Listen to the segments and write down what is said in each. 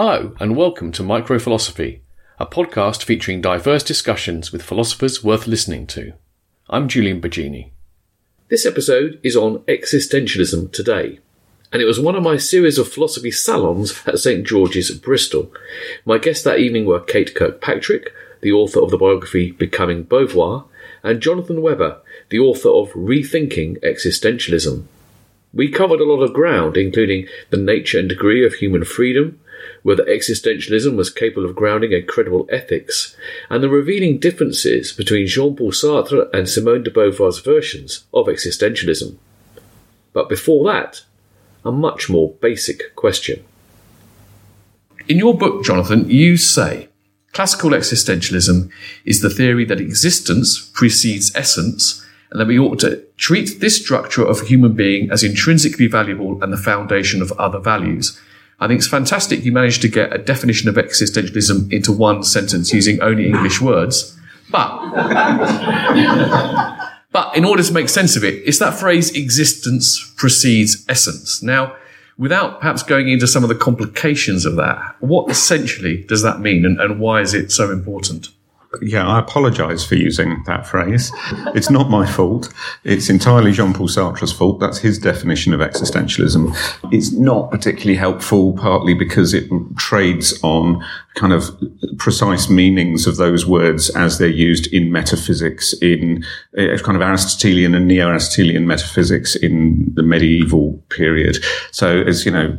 Hello, and welcome to Microphilosophy, a podcast featuring diverse discussions with philosophers worth listening to. I'm Julian Baggini. This episode is on existentialism today, and it was one of my series of philosophy salons at St George's, Bristol. My guests that evening were Kate Kirkpatrick, the author of the biography Becoming Beauvoir, and Jonathan Webber, the author of Rethinking Existentialism. We covered a lot of ground, including the nature and degree of human freedom, whether existentialism was capable of grounding a credible ethics, and the revealing differences between Jean Paul Sartre and Simone de Beauvoir's versions of existentialism. But before that, a much more basic question. In your book, Jonathan, you say classical existentialism is the theory that existence precedes essence and that we ought to treat this structure of a human being as intrinsically valuable and the foundation of other values. I think it's fantastic you managed to get a definition of existentialism into one sentence using only English words. But, but in order to make sense of it, it's that phrase existence precedes essence. Now, without perhaps going into some of the complications of that, what essentially does that mean and, and why is it so important? Yeah, I apologise for using that phrase. It's not my fault. It's entirely Jean Paul Sartre's fault. That's his definition of existentialism. It's not particularly helpful, partly because it trades on kind of precise meanings of those words as they're used in metaphysics, in uh, kind of Aristotelian and neo Aristotelian metaphysics in the medieval period. So, as you know,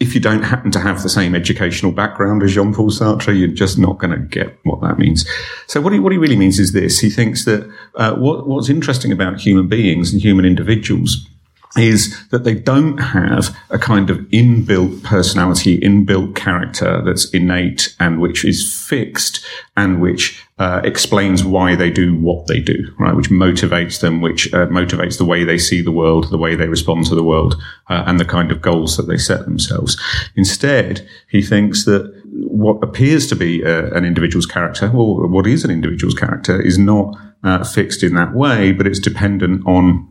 if you don't happen to have the same educational background as Jean Paul Sartre, you're just not going to get what that means. So what he, what he really means is this. He thinks that uh, what, what's interesting about human beings and human individuals is that they don't have a kind of inbuilt personality, inbuilt character that's innate and which is fixed and which uh, explains why they do what they do, right? Which motivates them, which uh, motivates the way they see the world, the way they respond to the world, uh, and the kind of goals that they set themselves. Instead, he thinks that what appears to be uh, an individual's character, or what is an individual's character, is not uh, fixed in that way, but it's dependent on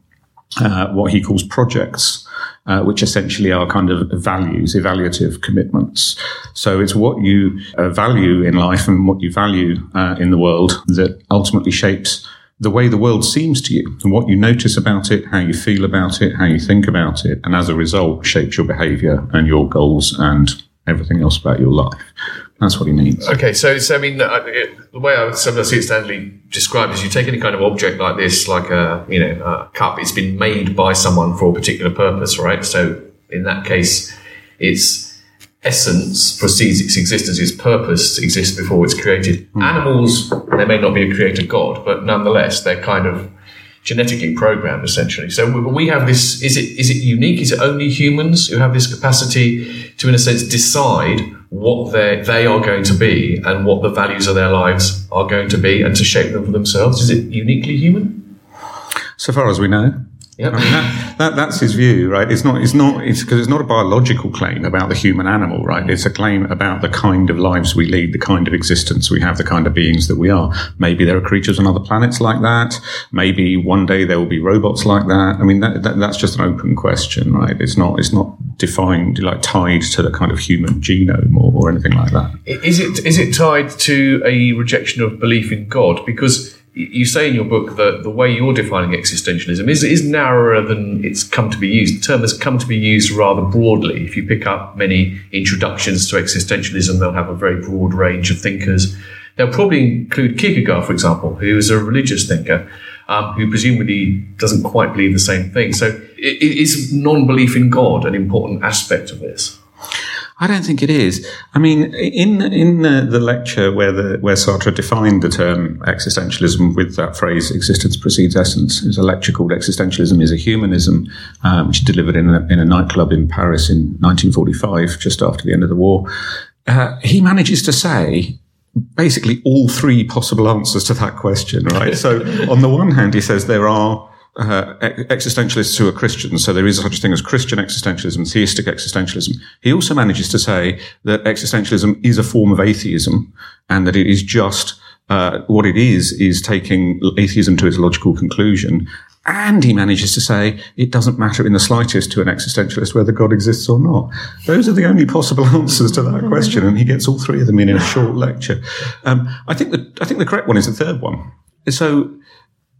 uh, what he calls projects, uh, which essentially are kind of values, evaluative commitments. So it's what you uh, value in life and what you value uh, in the world that ultimately shapes the way the world seems to you and what you notice about it, how you feel about it, how you think about it, and as a result shapes your behavior and your goals and everything else about your life. That's what he means. Okay, so, so I mean, uh, it, the way I sometimes see it Stanley described is you take any kind of object like this, like a you know a cup. It's been made by someone for a particular purpose, right? So in that case, its essence precedes its existence. Its purpose exists before it's created. Mm. Animals, they may not be a creator god, but nonetheless, they're kind of genetically programmed essentially. So we have this. Is it is it unique? Is it only humans who have this capacity to, in a sense, decide? what they they are going to be and what the values of their lives are going to be and to shape them for themselves? Is it uniquely human? So far as we know. Yep. I mean, that, that, that's his view, right? It's not, it's not, it's because it's not a biological claim about the human animal, right? It's a claim about the kind of lives we lead, the kind of existence we have, the kind of beings that we are. Maybe there are creatures on other planets like that. Maybe one day there will be robots like that. I mean, that, that, that's just an open question, right? It's not, it's not defined, like tied to the kind of human genome or, or anything like that. Is it, is it tied to a rejection of belief in God? Because you say in your book that the way you're defining existentialism is, is narrower than it's come to be used. The term has come to be used rather broadly. If you pick up many introductions to existentialism, they'll have a very broad range of thinkers. They'll probably include Kierkegaard, for example, who is a religious thinker, um, who presumably doesn't quite believe the same thing. So is non-belief in God an important aspect of this? I don't think it is. I mean, in in the, the, lecture where the where Sartre defined the term existentialism with that phrase "existence precedes essence," there's a lecture called "Existentialism is a Humanism," um, which delivered in a, in a nightclub in Paris in 1945, just after the end of the war. Uh, he manages to say basically all three possible answers to that question. Right. so on the one hand, he says there are uh, existentialists who are Christians, so there is such a thing as Christian existentialism, theistic existentialism. He also manages to say that existentialism is a form of atheism and that it is just Uh, what it is is taking atheism to its logical conclusion and he manages to say it doesn't matter in the slightest to an existentialist whether God exists or not. Those are the only possible answers to that question, and he gets all three of them in in a short lecture. Um, I think the I think the correct one is the third one. So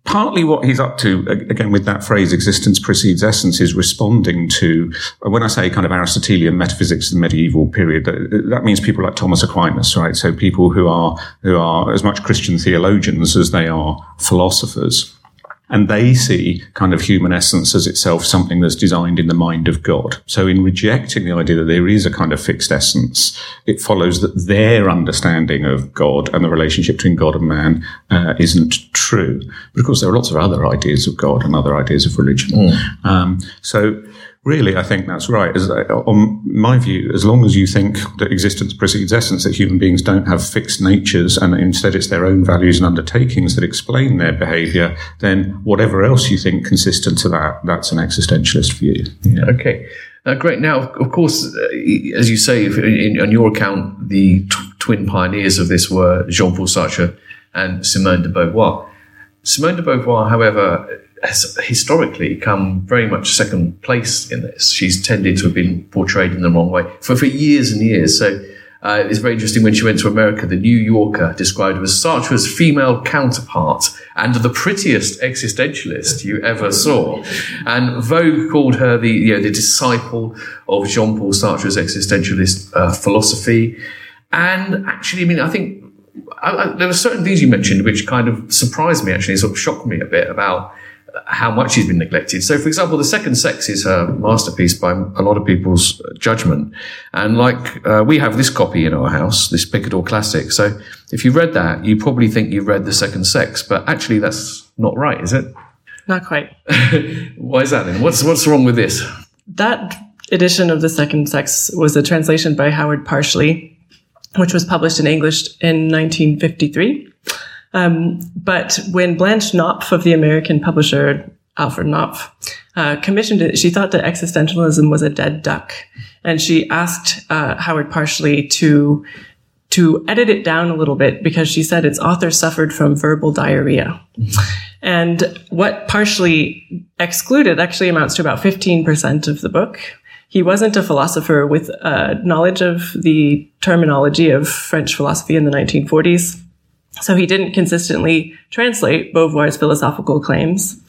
partly what he's up to, again, with that phrase, existence precedes essence, is responding to, uh, when I say kind of Aristotelian metaphysics in the medieval period, uh, that means people like Thomas Aquinas, right? So people who are, who are as much Christian theologians as they are philosophers. And they see kind of human essence as itself something that's designed in the mind of God. So in rejecting the idea that there is a kind of fixed essence, it follows that their understanding of God and the relationship between God and man uh, isn't true. But of course, there are lots of other ideas of God and other ideas of religion. Mm. Um, so really, I think that's right. As, uh, on my view, as long as you think that existence precedes essence, that human beings don't have fixed natures and instead it's their own values and undertakings that explain their behavior, then whatever else you think consistent to that, that's an existentialist view. Yeah. Okay. Uh, great. Now, of course, uh, as you say, in, on your account, the twin pioneers of this were Jean Paul Sartre and Simone de Beauvoir. Simone de Beauvoir, however, has historically come very much second place in this. She's tended to have been portrayed in the wrong way for, for years and years. So uh, it's very interesting when she went to America, the New Yorker described her as Sartre's female counterpart and the prettiest existentialist you ever saw. And Vogue called her the, you know, the disciple of Jean-Paul Sartre's existentialist uh, philosophy. And actually, I mean, I think I, I, there were certain things you mentioned which kind of surprised me, actually, sort of shocked me a bit about how much he's been neglected. So, for example, The Second Sex is her masterpiece by a lot of people's judgment. And like, uh, we have this copy in our house, this Picador Classic. So if you read that, you probably think you've read The Second Sex, but actually that's not right, is it? Not quite. Why is that then? What's, what's wrong with this? That edition of The Second Sex was a translation by Howard Parshley, which was published in English in 1953. Um, but when Blanche Knopf of the American publisher Alfred Knopf uh, commissioned it, she thought that existentialism was a dead duck, and she asked uh, Howard Parshley to to edit it down a little bit because she said its author suffered from verbal diarrhea. And what Parshley excluded actually amounts to about 15% of the book. He wasn't a philosopher with uh, knowledge of the terminology of French philosophy in the 1940s. So he didn't consistently translate Beauvoir's philosophical claims.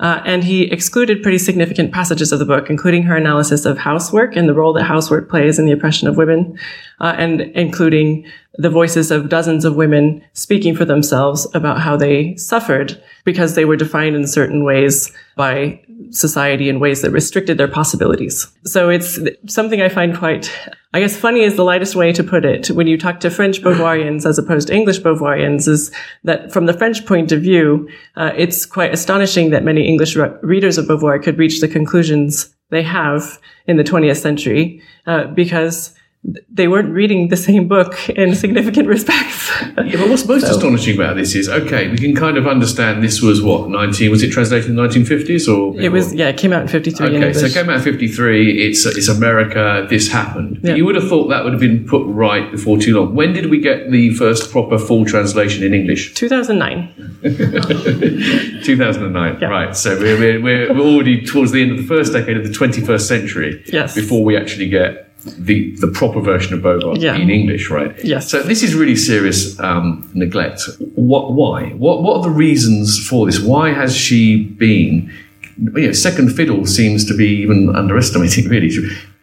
Uh, and he excluded pretty significant passages of the book, including her analysis of housework and the role that housework plays in the oppression of women, uh, and including the voices of dozens of women speaking for themselves about how they suffered because they were defined in certain ways by society in ways that restricted their possibilities. So it's something I find quite, I guess funny is the lightest way to put it. When you talk to French Beauvoirians as opposed to English Beauvoirians is that from the French point of view, uh, it's quite astonishing that many English re- readers of Beauvoir could reach the conclusions they have in the 20th century, uh, because they weren't reading the same book in significant respects. yeah, but what's most so. astonishing about this is okay, we can kind of understand this was what nineteen was it translated in the nineteen fifties or it was yeah it came out in fifty three. Okay, so it came out in fifty three. It's it's America. This happened. Yeah. You would have thought that would have been put right before too long. When did we get the first proper full translation in English? Two thousand nine. Two thousand and nine. Yeah. Right. So we're, we're we're already towards the end of the first decade of the twenty first century. Yes. Before we actually get the the proper version of Beauvoir yeah. in English, right? Yes. So this is really serious um, neglect. What? Why? What? What are the reasons for this? Why has she been? You know, second fiddle seems to be even underestimating. Really,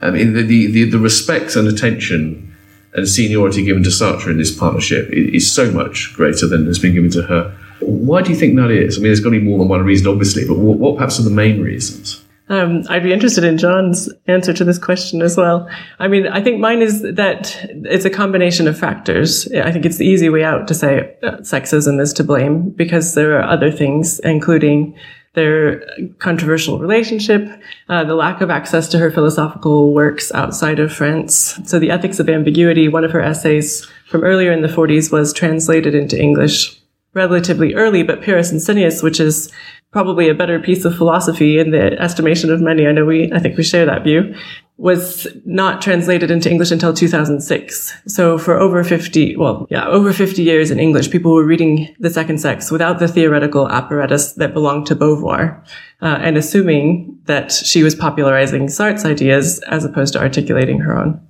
I mean, the the, the respect and attention and seniority given to Sartre in this partnership is so much greater than has been given to her. Why do you think that is? I mean, there's got to be more than one reason, obviously, but what, what perhaps are the main reasons? Um, I'd be interested in John's answer to this question as well. I mean, I think mine is that it's a combination of factors. I think it's the easy way out to say uh, sexism is to blame because there are other things, including their controversial relationship, uh, the lack of access to her philosophical works outside of France. So the ethics of ambiguity, one of her essays from earlier in the 40s was translated into English relatively early, but Pyrrhus and Cineas, which is probably a better piece of philosophy in the estimation of many. I know we, I think we share that view. was not translated into English until 2006. So for over 50, well, yeah, over 50 years in English, people were reading The Second Sex without the theoretical apparatus that belonged to Beauvoir, uh, and assuming that she was popularizing Sartre's ideas as opposed to articulating her own.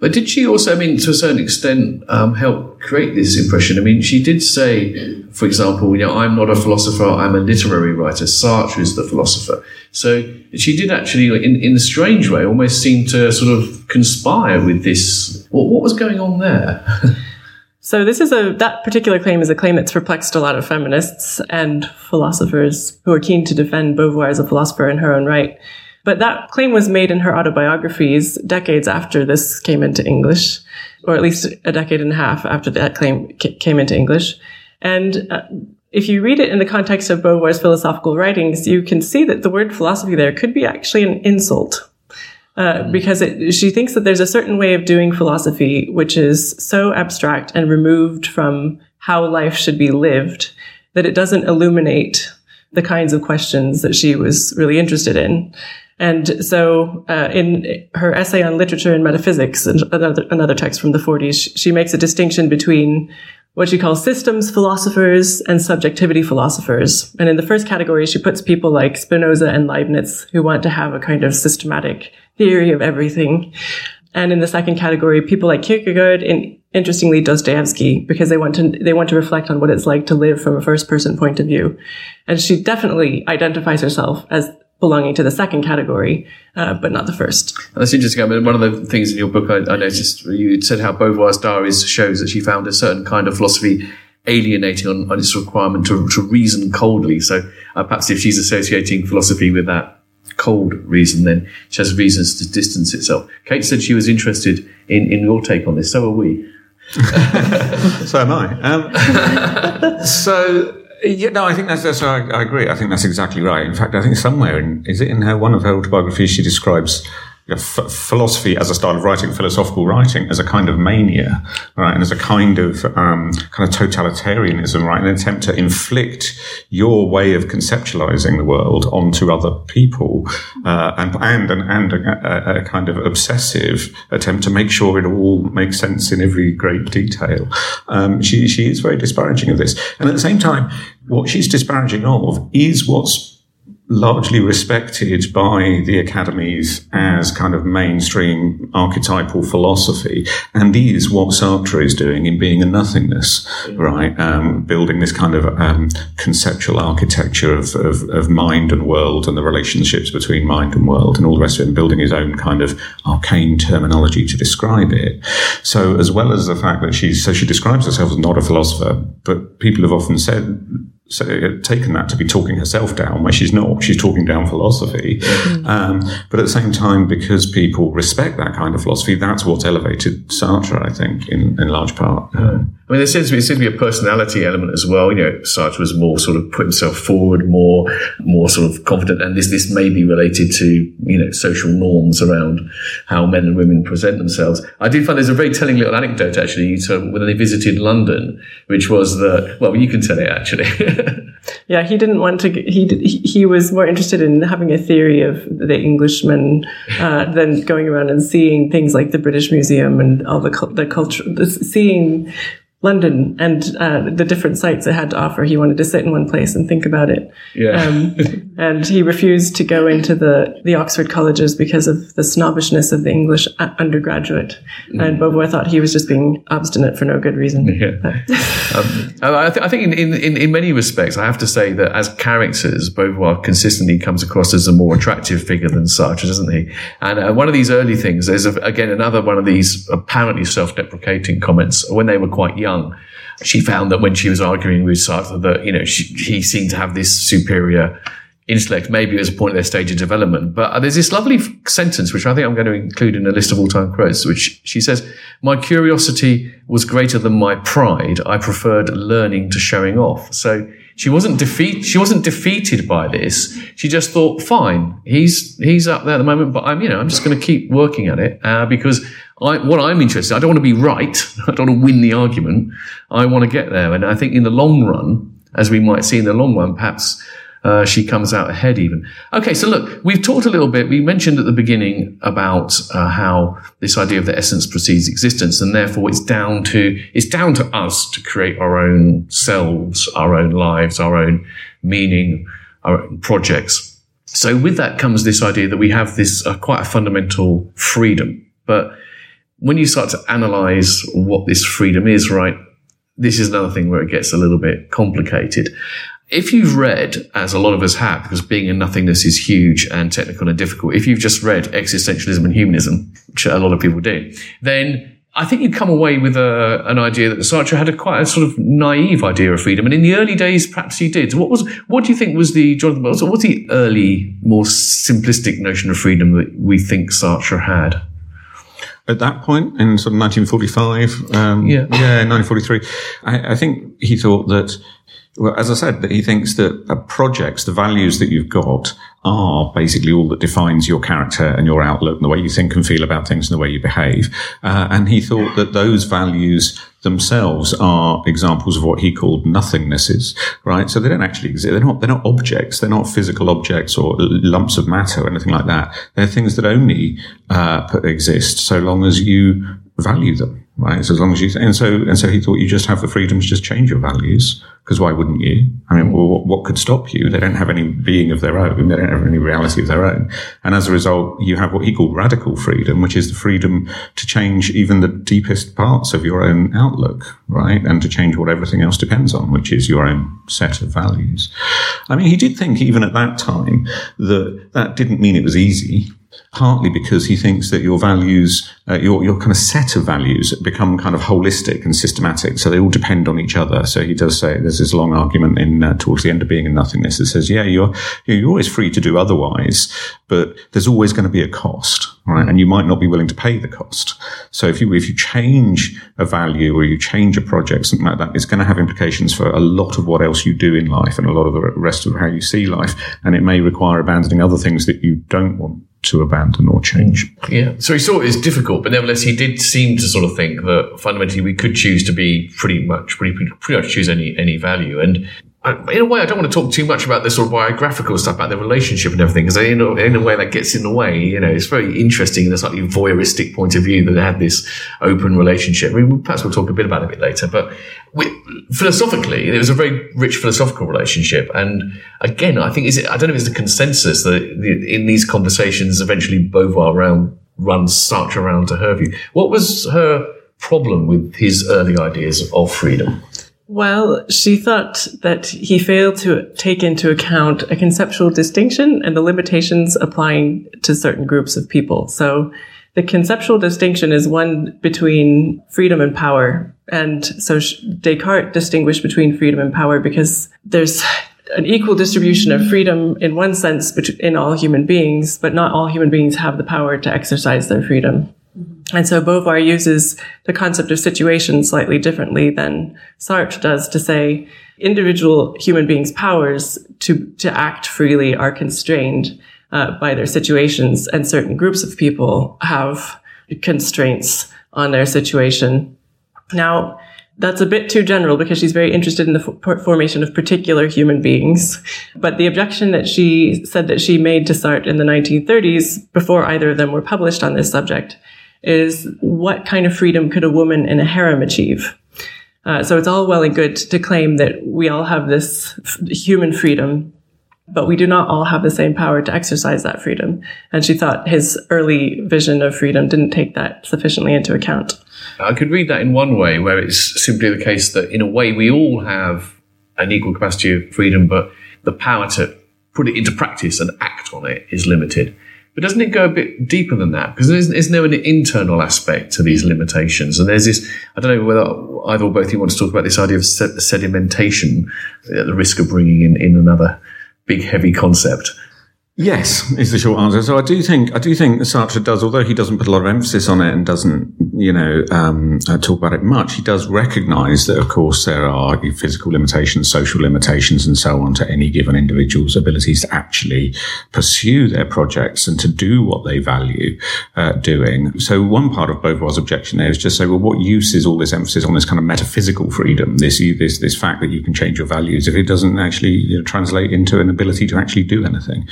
But did she also, I mean, to a certain extent, um, help create this impression? I mean, she did say, for example, you know, I'm not a philosopher, I'm a literary writer. Sartre is the philosopher. So she did actually, in, in a strange way, almost seem to sort of conspire with this. What, what was going on there? So this is a that particular claim is a claim that's perplexed a lot of feminists and philosophers who are keen to defend Beauvoir as a philosopher in her own right. But that claim was made in her autobiographies decades after this came into English, or at least a decade and a half after that claim came into English. And uh, if you read it in the context of Beauvoir's philosophical writings, you can see that the word philosophy there could be actually an insult. Uh, because it, she thinks that there's a certain way of doing philosophy which is so abstract and removed from how life should be lived that it doesn't illuminate the kinds of questions that she was really interested in. And so, uh, in her essay on literature and metaphysics, another, another text from the 40s, she makes a distinction between what she calls systems philosophers and subjectivity philosophers. And in the first category, she puts people like Spinoza and Leibniz who want to have a kind of systematic theory of everything. And in the second category, people like Kierkegaard and interestingly Dostoevsky because they want to they want to reflect on what it's like to live from a first person point of view. And she definitely identifies herself as belonging to the second category, uh, but not the first. That's interesting. I mean, one of the things in your book I, I noticed you said how Beauvoir's diaries shows that she found a certain kind of philosophy alienating on, on its requirement to, to reason coldly. So uh, perhaps if she's associating philosophy with that cold reason, then she has reasons to distance itself. Kate said she was interested in, in your take on this. So are we. so am I. Um, so yeah, no, I think that's, that's I, I, agree. I think that's exactly right. In fact, I think somewhere in, is it in her, one of her autobiographies, she describes you know, f- philosophy as a style of writing, philosophical writing as a kind of mania, right? And as a kind of, um, kind of totalitarianism, right? An attempt to inflict your way of conceptualizing the world onto other people, uh, and, and, and, and a, a, kind of obsessive attempt to make sure it all makes sense in every great detail. Um, she, she is very disparaging of this. And at the same time, what she's disparaging of is what's largely respected by the academies as kind of mainstream archetypal philosophy, and is what Sartre is doing in being and nothingness, right? Um, building this kind of um, conceptual architecture of, of, of, mind and world and the relationships between mind and world and all the rest of it, and building his own kind of arcane terminology to describe it. So, as well as the fact that she's so she describes herself as not a philosopher, but people have often said so, uh, taken that to be talking herself down, where she's not. She's talking down philosophy. Mm. Um, but at the same time, because people respect that kind of philosophy, that's what's elevated Sartre, I think, in, in large part. Um, I mean, there seems, to be, seems to be a personality element as well. You know, Sartre was more sort of put himself forward, more, more sort of confident. And this, this may be related to, you know, social norms around how men and women present themselves. I did find there's a very telling little anecdote actually to, when they visited London, which was that, well, you can tell it actually. yeah, he didn't want to, he, he was more interested in having a theory of the Englishman, uh, than going around and seeing things like the British Museum and all the, the culture, seeing London and uh, the different sites it had to offer. He wanted to sit in one place and think about it. Yeah. Um, and he refused to go into the, the Oxford colleges because of the snobbishness of the English undergraduate. Mm. And Beauvoir thought he was just being obstinate for no good reason. Yeah. um, I, th- I, think in, in, in many respects, I have to say that as characters, Beauvoir consistently comes across as a more attractive figure than Sartre, doesn't he? And uh, one of these early things, a, again another one of these apparently self-deprecating comments when they were quite young young, she found that when she was arguing with Sartre that, you know, she, he seemed to have this superior intellect. Maybe it was a point of their stage of development. But uh, there's this lovely sentence, which I think I'm going to include in a list of all time quotes, which she says, my curiosity was greater than my pride. I preferred learning to showing off. So she wasn't defeat, she wasn't defeated by this. She just thought, fine, he's, he's up there at the moment, but I'm, you know, I'm just going to keep working at it, uh, because I, what I'm interested, I don't want to be right. I don't want to win the argument. I want to get there. And I think in the long run, as we might see in the long run, perhaps uh, she comes out ahead even. Okay, so look, we've talked a little bit. We mentioned at the beginning about uh, how this idea of the essence precedes existence, and therefore it's down to it's down to us to create our own selves, our own lives, our own meaning, our own projects. So with that comes this idea that we have this uh, quite a fundamental freedom, but when you start to analyze what this freedom is, right, this is another thing where it gets a little bit complicated. If you've read, as a lot of us have, because being and nothingness is huge and technical and difficult, if you've just read existentialism and humanism, which a lot of people do, then I think you'd come away with a, an idea that Sartre had a quite a sort of naive idea of freedom, and in the early days, perhaps he did. What was what do you think was the Jonathan? What's the early, more simplistic notion of freedom that we think Sartre had? At that point in sort of 1945, um, yeah, yeah, 1943, I, I, think he thought that, well, as I said, that he thinks that projects, the values that you've got, are basically all that defines your character and your outlook, and the way you think and feel about things, and the way you behave. Uh, and he thought that those values themselves are examples of what he called nothingnesses, right? So they don't actually exist. They're not, they're not objects. They're not physical objects or lumps of matter or anything like that. They're things that only uh, exist so long as you value them, right? So as long as you, and so, and so he thought you just have the freedom to just change your values. Because why wouldn't you? I mean, well, what could stop you? They don't have any being of their own. They don't have any reality of their own. And as a result, you have what he called radical freedom, which is the freedom to change even the deepest parts of your own outlook, right? And to change what everything else depends on, which is your own set of values. I mean, he did think even at that time that that didn't mean it was easy partly because he thinks that your values, uh, your, your kind of set of values become kind of holistic and systematic. So they all depend on each other. So he does say there's this long argument in uh, towards the end of being and nothingness that says, yeah, you're, you're always free to do otherwise, but there's always going to be a cost, right? And you might not be willing to pay the cost. So if you, if you change a value or you change a project, something like that, it's going to have implications for a lot of what else you do in life and a lot of the rest of how you see life. And it may require abandoning other things that you don't want to abandon or change. Yeah. So he saw it as difficult, but nevertheless, he did seem to sort of think that fundamentally we could choose to be pretty much, pretty, pretty much choose any, any value. And in a way, I don't want to talk too much about this sort of biographical stuff about their relationship and everything, because in, in a way that gets in the way. You know, it's very interesting in a slightly voyeuristic point of view that they had this open relationship. I mean, perhaps we'll talk a bit about it a bit later, but we, philosophically, it was a very rich philosophical relationship. And again, I think is it, I don't know if it's the consensus that in these conversations, eventually Beauvoir around runs Sartre around to her view. What was her problem with his early ideas of freedom? Well, she thought that he failed to take into account a conceptual distinction and the limitations applying to certain groups of people. So the conceptual distinction is one between freedom and power. And so Descartes distinguished between freedom and power because there's an equal distribution of freedom in one sense in all human beings, but not all human beings have the power to exercise their freedom. And so Beauvoir uses the concept of situation slightly differently than Sartre does to say individual human beings' powers to, to act freely are constrained uh, by their situations, and certain groups of people have constraints on their situation. Now, that's a bit too general because she's very interested in the formation of particular human beings. But the objection that she said that she made to Sartre in the 1930s, before either of them were published on this subject, is what kind of freedom could a woman in a harem achieve? Uh, so it's all well and good to claim that we all have this f- human freedom, but we do not all have the same power to exercise that freedom. And she thought his early vision of freedom didn't take that sufficiently into account. I could read that in one way, where it's simply the case that in a way we all have an equal capacity of freedom, but the power to put it into practice and act on it is limited. But doesn't it go a bit deeper than that? Because isn't there an internal aspect to these limitations. And there's this, I don't know whether either or both of you want to talk about this idea of sedimentation at the risk of bringing in, in another big, heavy concept. Yes, is the short answer. So I do think I do think Sartre does, although he doesn't put a lot of emphasis on it and doesn't you know, um, uh, talk about it much. He does recognize that, of course, there are physical limitations, social limitations, and so on to any given individual's abilities to actually pursue their projects and to do what they value uh, doing. So one part of Beauvoir's objection there is just say, well, what use is all this emphasis on this kind of metaphysical freedom, this, this, this fact that you can change your values if it doesn't actually you know, translate into an ability to actually do anything?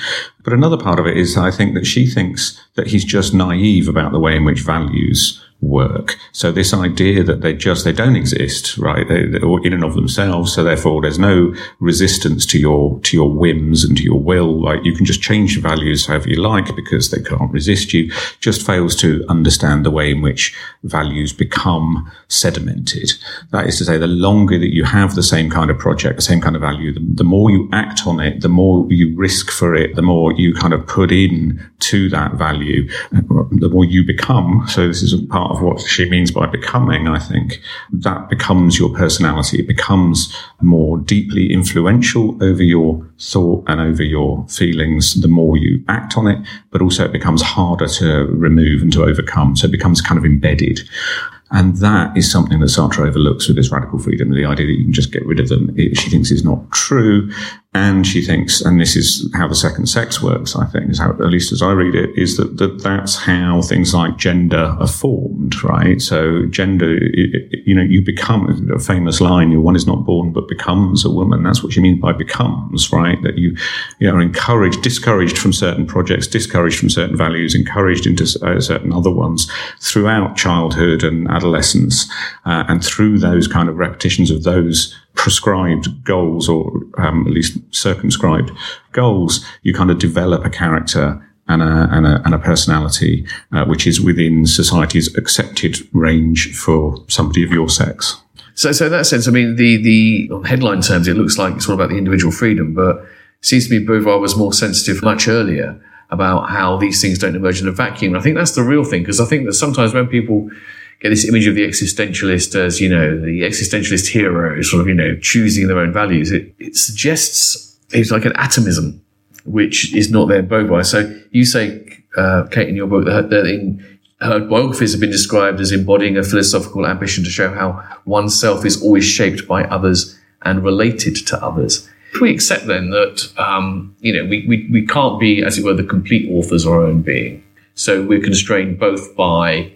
But another part of it is I think that she thinks that he's just naive about the way in which values work. So this idea that they just, they don't exist, right? They, in and of themselves. So therefore there's no resistance to your, to your whims and to your will. Like you can just change values however you like because they can't resist you. Just fails to understand the way in which values become sedimented. That is to say, the longer that you have the same kind of project, the same kind of value, the, the more you act on it, the more you risk for it, the more you kind of put in to that value, the more you become. So this is part part of what she means by becoming, I think, that becomes your personality. It becomes more deeply influential over your thought and over your feelings the more you act on it, but also it becomes harder to remove and to overcome. So it becomes kind of embedded. And that is something that Sartre overlooks with his radical freedom, the idea that you can just get rid of them. It, she thinks is not true. And she thinks, and this is how the second sex works, I think, is how, at least as I read it, is that, that that's how things like gender are formed, right? So gender, you know, you become a famous line, your one is not born, but becomes a woman. That's what she means by becomes, right? That you, you are encouraged, discouraged from certain projects, discouraged from certain values, encouraged into uh, certain other ones throughout childhood and adolescence. Uh, and through those kind of repetitions of those prescribed goals or um, at least circumscribed goals, you kind of develop a character and a, and a, and a personality uh, which is within society's accepted range for somebody of your sex. So, so in that sense, I mean, the, the headline terms, it looks like it's all about the individual freedom, but it seems to me Beauvoir was more sensitive much earlier about how these things don't emerge in a vacuum. And I think that's the real thing, because I think that sometimes when people get this image of the existentialist as, you know, the existentialist hero, is sort of, you know, choosing their own values. It, it suggests it's like an atomism, which is not there in. So you say, uh, Kate, in your book, that, that in, her biographies have been described as embodying a philosophical ambition to show how oneself is always shaped by others and related to others. If we accept then that, um, you know, we, we, we can't be, as it were, the complete authors of our own being. So we're constrained both by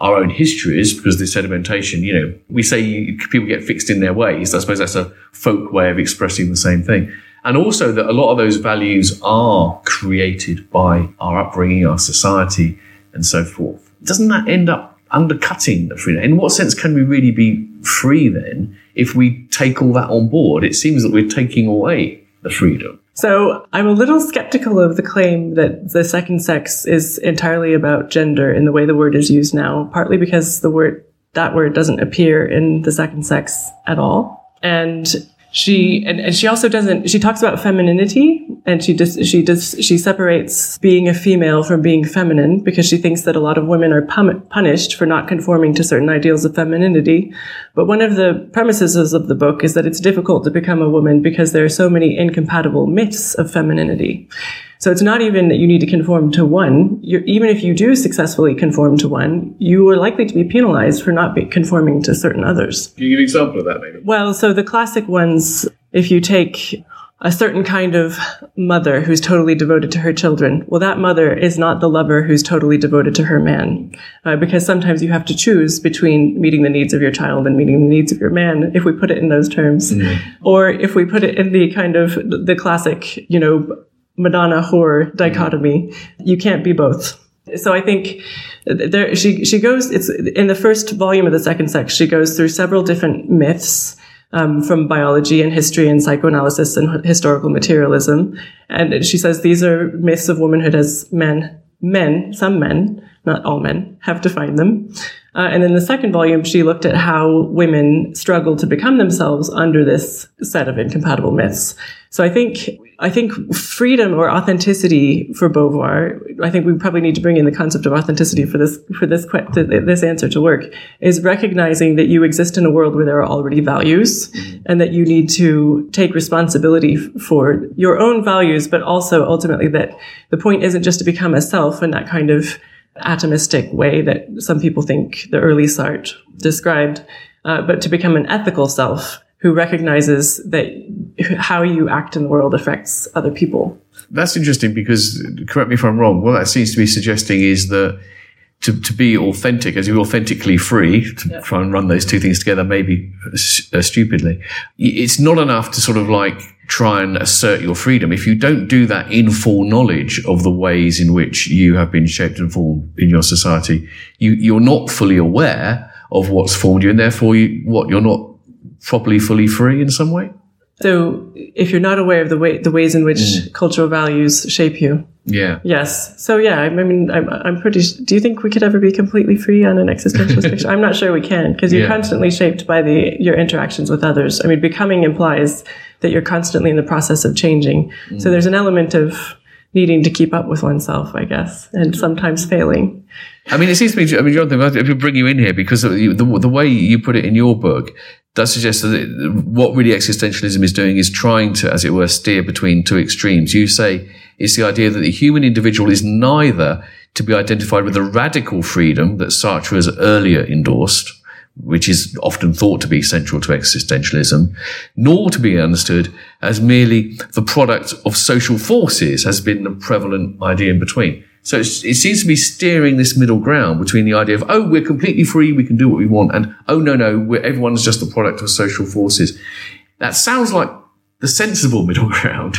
our own histories because the sedimentation, you know, we say people get fixed in their ways. I suppose that's a folk way of expressing the same thing. And also that a lot of those values are created by our upbringing, our society, and so forth. Doesn't that end up undercutting the freedom? In what sense can we really be free then if we take all that on board? It seems that we're taking away the freedom. So I'm a little skeptical of the claim that the second sex is entirely about gender in the way the word is used now, partly because the word, that word doesn't appear in the second sex at all. And she and, and she also doesn't she talks about femininity and she just she does she separates being a female from being feminine because she thinks that a lot of women are pum- punished for not conforming to certain ideals of femininity. But one of the premises of the book is that it's difficult to become a woman because there are so many incompatible myths of femininity so it's not even that you need to conform to one. You're, even if you do successfully conform to one, you are likely to be penalized for not conforming to certain others. Can you give an example of that, maybe? Well, so the classic ones, if you take a certain kind of mother who's totally devoted to her children. Well, that mother is not the lover who's totally devoted to her man. Uh, because sometimes you have to choose between meeting the needs of your child and meeting the needs of your man, if we put it in those terms. Mm. Or if we put it in the kind of the classic, you know, Madonna whore dichotomy. You can't be both. So I think there she she goes. It's in the first volume of the second sex. She goes through several different myths um, from biology and history and psychoanalysis and historical materialism, and she says these are myths of womanhood as men men some men not all men have defined them. Uh, and in the second volume, she looked at how women struggle to become themselves under this set of incompatible myths. So I think, I think freedom or authenticity for Beauvoir, I think we probably need to bring in the concept of authenticity for this, for this, this answer to work, is recognizing that you exist in a world where there are already values and that you need to take responsibility for your own values, but also ultimately that the point isn't just to become a self in that kind of atomistic way that some people think the early Sartre described, uh, but to become an ethical self who recognizes that how you act in the world affects other people. That's interesting because, correct me if I'm wrong, what that seems to be suggesting is that to, to be authentic, as you're authentically free, to yeah. try and run those two things together, maybe uh, stupidly, it's not enough to sort of like try and assert your freedom. If you don't do that in full knowledge of the ways in which you have been shaped and formed in your society, you, you're not fully aware of what's formed you, and therefore, you, what you're not properly fully free in some way. So, if you're not aware of the way the ways in which mm. cultural values shape you, yeah, yes. So, yeah, I mean, I'm, I'm pretty. Do you think we could ever be completely free on an existentialist picture? I'm not sure we can because you're yeah. constantly shaped by the your interactions with others. I mean, becoming implies that you're constantly in the process of changing. Mm. So, there's an element of needing to keep up with oneself, I guess, and sometimes failing. I mean, it seems to me, I mean, Jonathan, if we bring you in here because the, the way you put it in your book does suggest that what really existentialism is doing is trying to, as it were, steer between two extremes. You say it's the idea that the human individual is neither to be identified with the radical freedom that Sartre has earlier endorsed, which is often thought to be central to existentialism, nor to be understood as merely the product of social forces has been the prevalent idea in between. So it seems to be steering this middle ground between the idea of, oh, we're completely free, we can do what we want, and oh, no, no, everyone's just a product of social forces. That sounds like the sensible middle ground,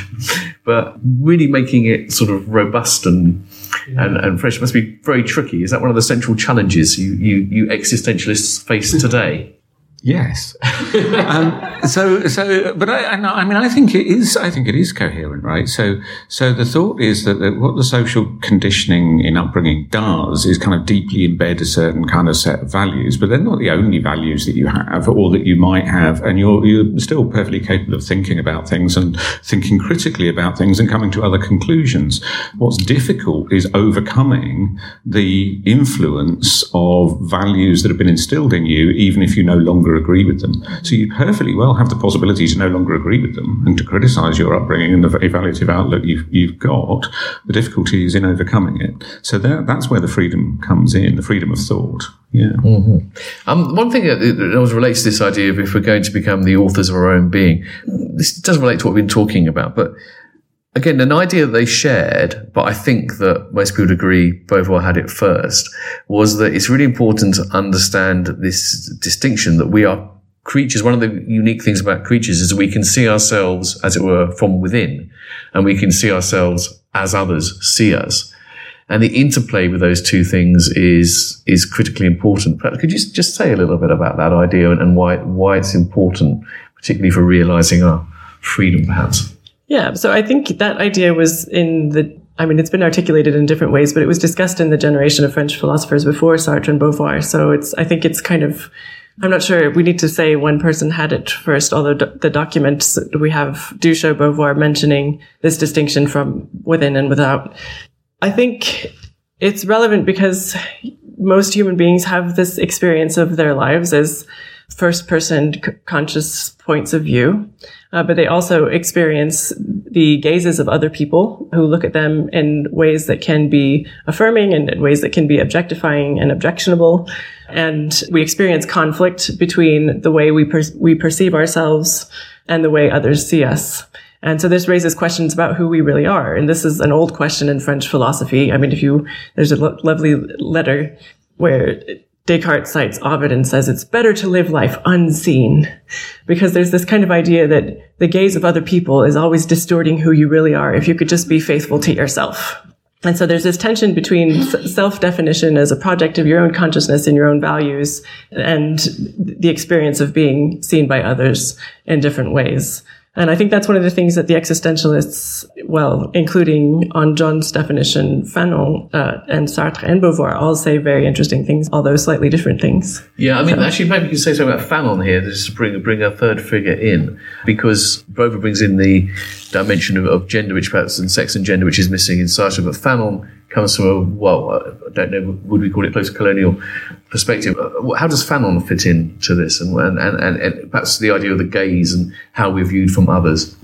but really making it sort of robust and and, and fresh must be very tricky. Is that one of the central challenges you, you, you existentialists face today? Yes. um, so, so, but I, I, mean, I think it is, I think it is coherent, right? So, so the thought is that, that what the social conditioning in upbringing does is kind of deeply embed a certain kind of set of values, but they're not the only values that you have or that you might have. And you're, you're still perfectly capable of thinking about things and thinking critically about things and coming to other conclusions. What's difficult is overcoming the influence of values that have been instilled in you, even if you no longer longer agree with them. So you perfectly well have the possibility to no longer agree with them and to criticize your upbringing and the evaluative outlook you've, you've got. The difficulty is in overcoming it. So that, that's where the freedom comes in, the freedom of thought. Yeah. Mm-hmm. Um, one thing that, that relates to this idea of if we're going to become the authors of our own being, this doesn't relate to what we've been talking about, but again, an idea they shared, but I think that most people would agree Beauvoir had it first, was that it's really important to understand this distinction that we are creatures. One of the unique things about creatures is we can see ourselves, as it were, from within, and we can see ourselves as others see us. And the interplay with those two things is is critically important. Perhaps could you just say a little bit about that idea and why why it's important, particularly for realizing our freedom, perhaps? Yeah. So I think that idea was in the, I mean, it's been articulated in different ways, but it was discussed in the generation of French philosophers before Sartre and Beauvoir. So it's, I think it's kind of, I'm not sure we need to say one person had it first, although do- the documents we have do show Beauvoir mentioning this distinction from within and without. I think it's relevant because most human beings have this experience of their lives as first person c- conscious points of view uh, but they also experience the gazes of other people who look at them in ways that can be affirming and in ways that can be objectifying and objectionable. And we experience conflict between the way we per- we perceive ourselves and the way others see us. And so this raises questions about who we really are. And this is an old question in French philosophy. I mean, if you, there's a lo- lovely letter where Descartes cites Ovid and says it's better to live life unseen because there's this kind of idea that the gaze of other people is always distorting who you really are if you could just be faithful to yourself. And so there's this tension between self-definition as a project of your own consciousness and your own values and the experience of being seen by others in different ways. And I think that's one of the things that the existentialists, well, including on John's definition, Fanon uh, and Sartre and Beauvoir all say very interesting things, although slightly different things. Yeah, I mean, so. actually, maybe you can say something about Fanon here, just to bring, bring a third figure in, because Beauvoir brings in the dimension of, of gender, which perhaps, and sex and gender, which is missing in Sartre, but Fanon comes from a, well, I don't know, would we call it post-colonial perspective? Uh, how does Fanon fit in to this and, and, and, and perhaps the idea of the gaze and how we're viewed from others?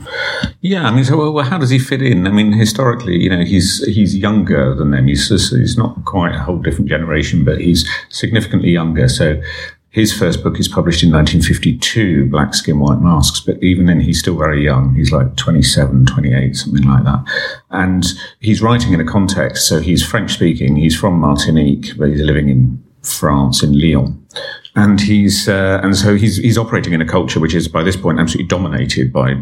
Yeah, I mean, so well, how does he fit in? I mean, historically, you know, he's he's younger than them. He's he's not quite a whole different generation, but he's significantly younger. So his first book is published in 1952, Black Skin, White Masks, but even then he's still very young. He's like 27, 28, something like that. And he's writing in a context, so he's French speaking, he's from Martinique, but he's living in France, in Lyon and he's uh, and so he's he's operating in a culture which is by this point absolutely dominated by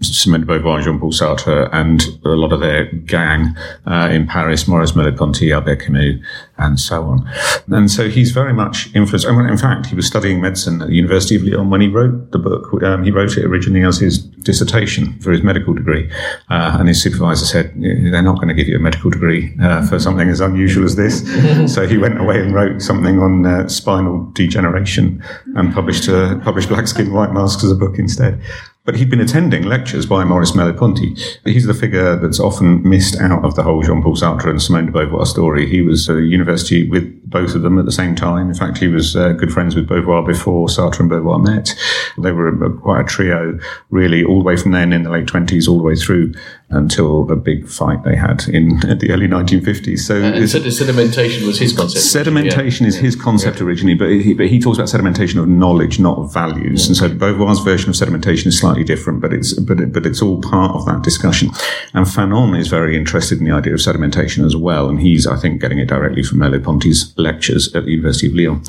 Simone de Beauvoir, Jean-Paul Sartre, and a lot of their gang uh, in Paris, Maurice Merleau-Ponty, Albert Camus, and so on. And so he's very much influenced. I mean, in fact, he was studying medicine at the University of Lyon when he wrote the book. Um, he wrote it originally as his dissertation for his medical degree, uh, and his supervisor said they're not going to give you a medical degree uh, for something as unusual as this. so he went away and wrote something on uh, spinal degeneration and published uh, published Black Skin White Masks as a book instead. But he'd been attending lectures by Maurice Merleau-Ponty. He's the figure that's often missed out of the whole Jean-Paul Sartre and Simone de Beauvoir story. He was at university with both of them at the same time. In fact, he was uh, good friends with Beauvoir before Sartre and Beauvoir met. They were a, quite a trio, really, all the way from then in the late 20s, all the way through until a big fight they had in the early 1950s. So uh, sedimentation was his concept. Sedimentation yeah. is yeah. his concept yeah. originally, but he, but he talks about sedimentation of knowledge, not of values. And so Beauvoir's version of sedimentation is slightly different, but it's but it, but it's all part of that discussion. And Fanon is very interested in the idea of sedimentation as well, and he's I think getting it directly from Merleau-Ponty's lectures at the University of Lyon.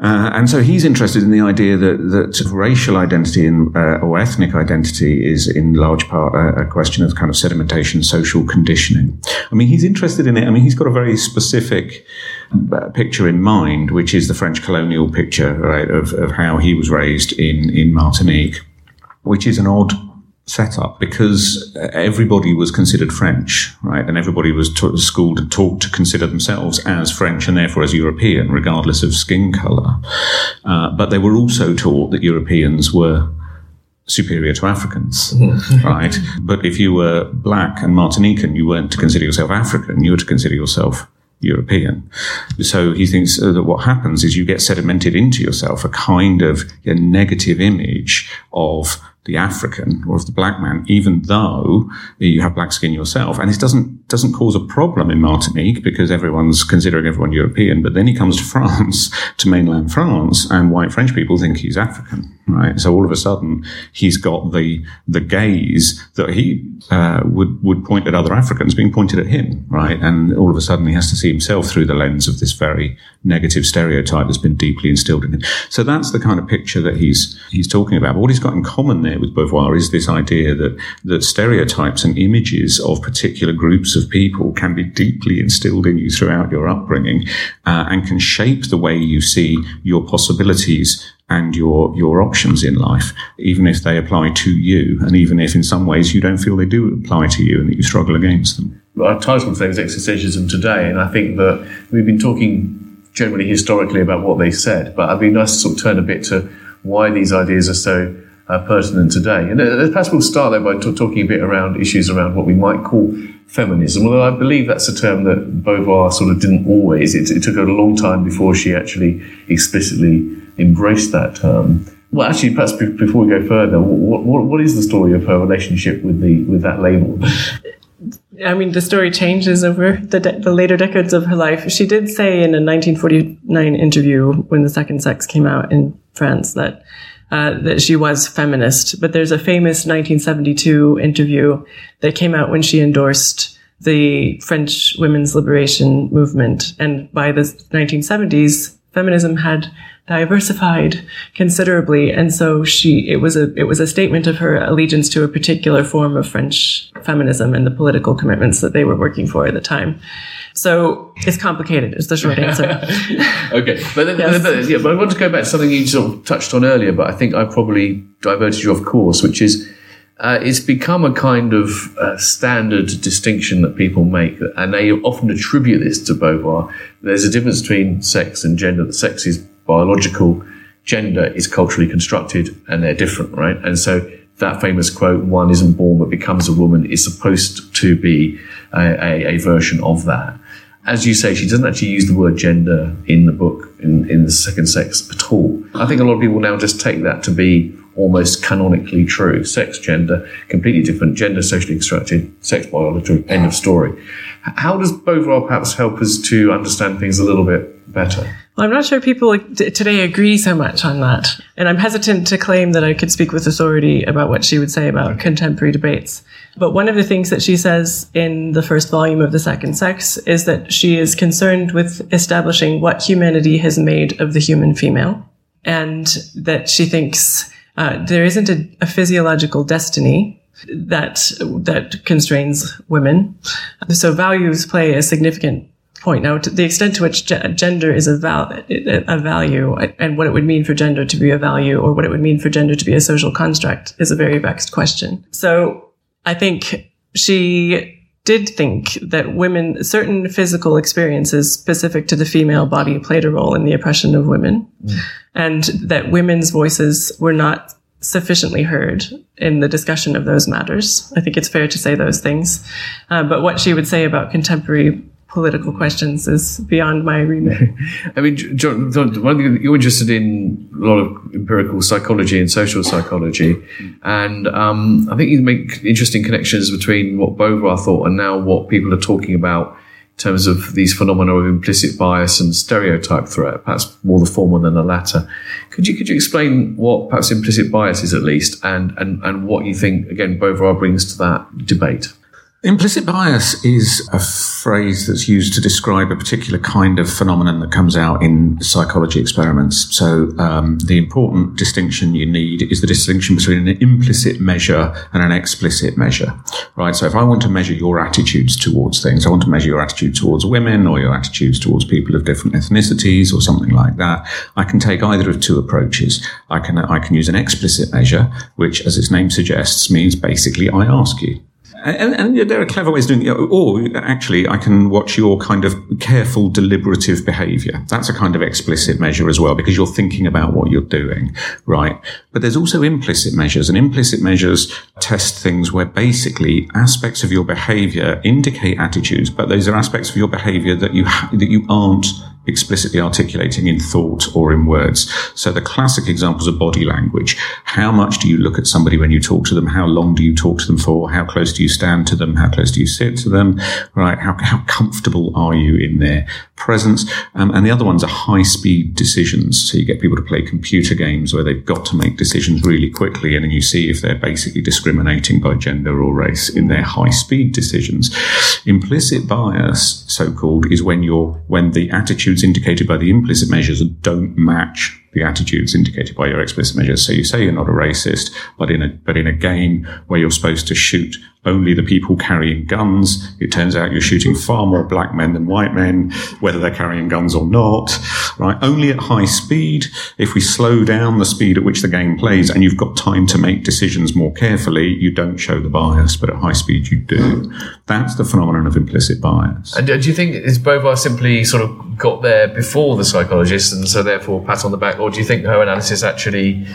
Uh, and so he's interested in the idea that, that racial identity uh, or ethnic identity is in large part a, a, question of kind of sedimentation, social conditioning. I mean, he's interested in it. I mean, he's got a very specific uh, picture in mind, which is the French colonial picture, right, of, of how he was raised in, in Martinique, which is an odd setup because everybody was considered French, right? And everybody was taught, schooled and taught to consider themselves as French and therefore as European, regardless of skin color. Uh, but they were also taught that Europeans were superior to Africans, mm-hmm. right? But if you were black and Martinican, you weren't to consider yourself African, you were to consider yourself European. So he thinks that what happens is you get sedimented into yourself a kind of a negative image of the African or of the black man, even though you have black skin yourself. And it doesn't, doesn't cause a problem in Martinique because everyone's considering everyone European. But then he comes to France, to mainland France, and white French people think he's African, right? So all of a sudden he's got the, the gaze that he, uh, would, would point at other Africans being pointed at him, right? And all of a sudden he has to see himself through the lens of this very negative stereotype that's been deeply instilled in him. So that's the kind of picture that he's, he's talking about. But what he's got in common there with Beauvoir is this idea that, that stereotypes and images of particular groups of people can be deeply instilled in you throughout your upbringing uh, and can shape the way you see your possibilities and your your options in life, even if they apply to you, and even if in some ways you don't feel they do apply to you and that you struggle against them. Our title today is existentialism today, and I think that we've been talking generally historically about what they said, but I'd be nice to sort of turn a bit to why these ideas are so uh, pertinent today. And uh, perhaps we'll start there by t- talking a bit around issues around what we might call feminism. Although I believe that's a term that Beauvoir sort of didn't always. It, it took her a long time before she actually explicitly embraced that term. Well, actually, perhaps before we go further, what, what, what is the story of her relationship with the with that label? I mean, the story changes over the, de- the later decades of her life. She did say in a 1949 interview when The Second Sex came out in France that uh, that she was feminist. But there's a famous 1972 interview that came out when she endorsed the French women's liberation movement. And by the 1970s, feminism had diversified considerably. And so she, it was a, it was a statement of her allegiance to a particular form of French feminism and the political commitments that they were working for at the time. So it's complicated. Is the short answer. okay, but, then, yes. but, yeah, but I want to go back to something you sort of touched on earlier, but I think I probably diverted you off course, which is uh, it's become a kind of uh, standard distinction that people make, and they often attribute this to Beauvoir. There's a difference between sex and gender. The sex is biological, gender is culturally constructed, and they're different, right? And so that famous quote, "One isn't born but becomes a woman," is supposed to be a, a, a version of that. as you say, she doesn't actually use the word gender in the book, in, in the second sex at all. I think a lot of people now just take that to be almost canonically true. Sex, gender, completely different. Gender, socially constructed. Sex, biology. End of story. How does Beauvoir perhaps help us to understand things a little bit better? Well, I'm not sure people today agree so much on that. And I'm hesitant to claim that I could speak with authority about what she would say about contemporary debates. But one of the things that she says in the first volume of The Second Sex is that she is concerned with establishing what humanity has made of the human female. And that she thinks uh, there isn't a, a physiological destiny that that constrains women. So values play a significant point. Now, to the extent to which ge- gender is a, val- a value and what it would mean for gender to be a value or what it would mean for gender to be a social construct is a very vexed question. So I think she did think that women, certain physical experiences specific to the female body played a role in the oppression of women mm. and that women's voices were not sufficiently heard in the discussion of those matters. I think it's fair to say those things. Uh, but what she would say about contemporary political questions is beyond my remit. I mean, John, one thing you're interested in a lot of empirical psychology and social psychology, and um, I think you make interesting connections between what Beauvoir thought and now what people are talking about in terms of these phenomena of implicit bias and stereotype threat, perhaps more the former than the latter. Could you could you explain what perhaps implicit bias is at least, and and and what you think again Beauvoir brings to that debate? Implicit bias is a phrase that's used to describe a particular kind of phenomenon that comes out in psychology experiments. So um, the important distinction you need is the distinction between an implicit measure and an explicit measure, right? So if I want to measure your attitudes towards things, I want to measure your attitude towards women or your attitudes towards people of different ethnicities or something like that. I can take either of two approaches. I can I can use an explicit measure, which, as its name suggests, means basically I ask you and, and, there are clever ways of doing it. Or actually, I can watch your kind of careful, deliberative behavior. That's a kind of explicit measure as well, because you're thinking about what you're doing, right? But there's also implicit measures, and implicit measures test things where basically aspects of your behavior indicate attitudes, but those are aspects of your behavior that you ha- that you aren't explicitly articulating in thought or in words. So the classic examples of body language. How much do you look at somebody when you talk to them? How long do you talk to them for? How close do you stand to them? How close do you sit to them? Right? How, how comfortable are you in their presence? Um, and the other ones are high speed decisions. So you get people to play computer games where they've got to make decisions really quickly. And then you see if they're basically discriminating by gender or race in their high speed decisions. Implicit bias, so called, is when you're, when the attitude indicated by the implicit measures don't match the attitudes indicated by your explicit measures. So you say you're not a racist, but in a but in a game where you're supposed to shoot only the people carrying guns, it turns out you're shooting far more black men than white men, whether they're carrying guns or not. Right? Only at high speed. If we slow down the speed at which the game plays, and you've got time to make decisions more carefully, you don't show the bias, but at high speed you do. That's the phenomenon of implicit bias. And uh, do you think is Beauvoir simply sort of got there before the psychologists, and so therefore pat on the back? Or do you think her analysis actually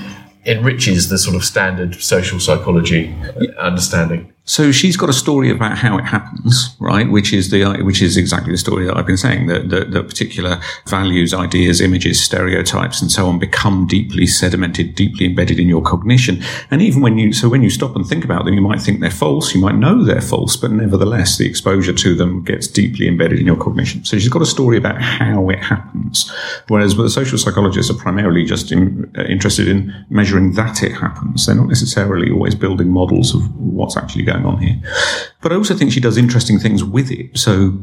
enriches the sort of standard social psychology understanding? So she's got a story about how it happens, right? Which is the which is exactly the story that I've been saying that that, that particular values, ideas, images, stereotypes, and so on become deeply sedimented, deeply embedded in your cognition. And even when you so when you stop and think about them, you might think they're false, you might know they're false, but nevertheless, the exposure to them gets deeply embedded in your cognition. So she's got a story about how it happens, whereas the social psychologists are primarily just in, uh, interested in measuring that it happens. They're not necessarily always building models of what's actually going going on here. But I also think she does interesting things with it. So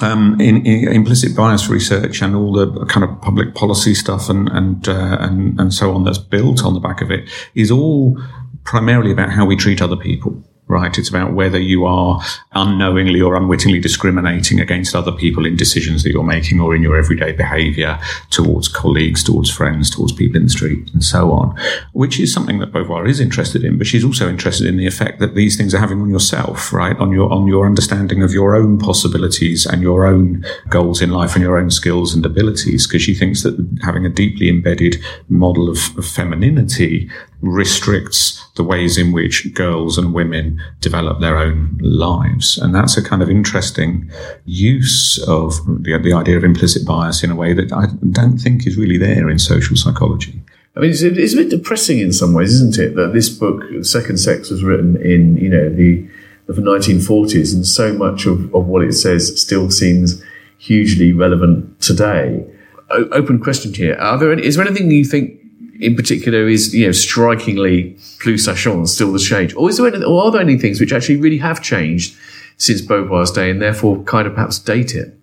um, in, in, implicit bias research and all the kind of public policy stuff and and, uh, and and so on that's built on the back of it is all primarily about how we treat other people right? It's about whether you are unknowingly or unwittingly discriminating against other people in decisions that you're making or in your everyday behavior towards colleagues, towards friends, towards people in the street, and so on, which is something that Beauvoir is interested in, but she's also interested in the effect that these things are having on yourself, right? On your, on your understanding of your own possibilities and your own goals in life and your own skills and abilities, because she thinks that having a deeply embedded model of, of femininity restricts the ways in which girls and women develop their own lives. And that's a kind of interesting use of the, the idea of implicit bias in a way that I don't think is really there in social psychology. I mean, it's, it's a bit depressing in some ways, isn't it? That this book, Second Sex, was written in, you know, the, the 1940s, and so much of, of what it says still seems hugely relevant today. O- open question here: Are there any, is there anything you think in particular is you know strikingly plus sachant, still the change, or is there any, or are there any things which actually really have changed since Beauvoir's day and therefore kind of perhaps date it?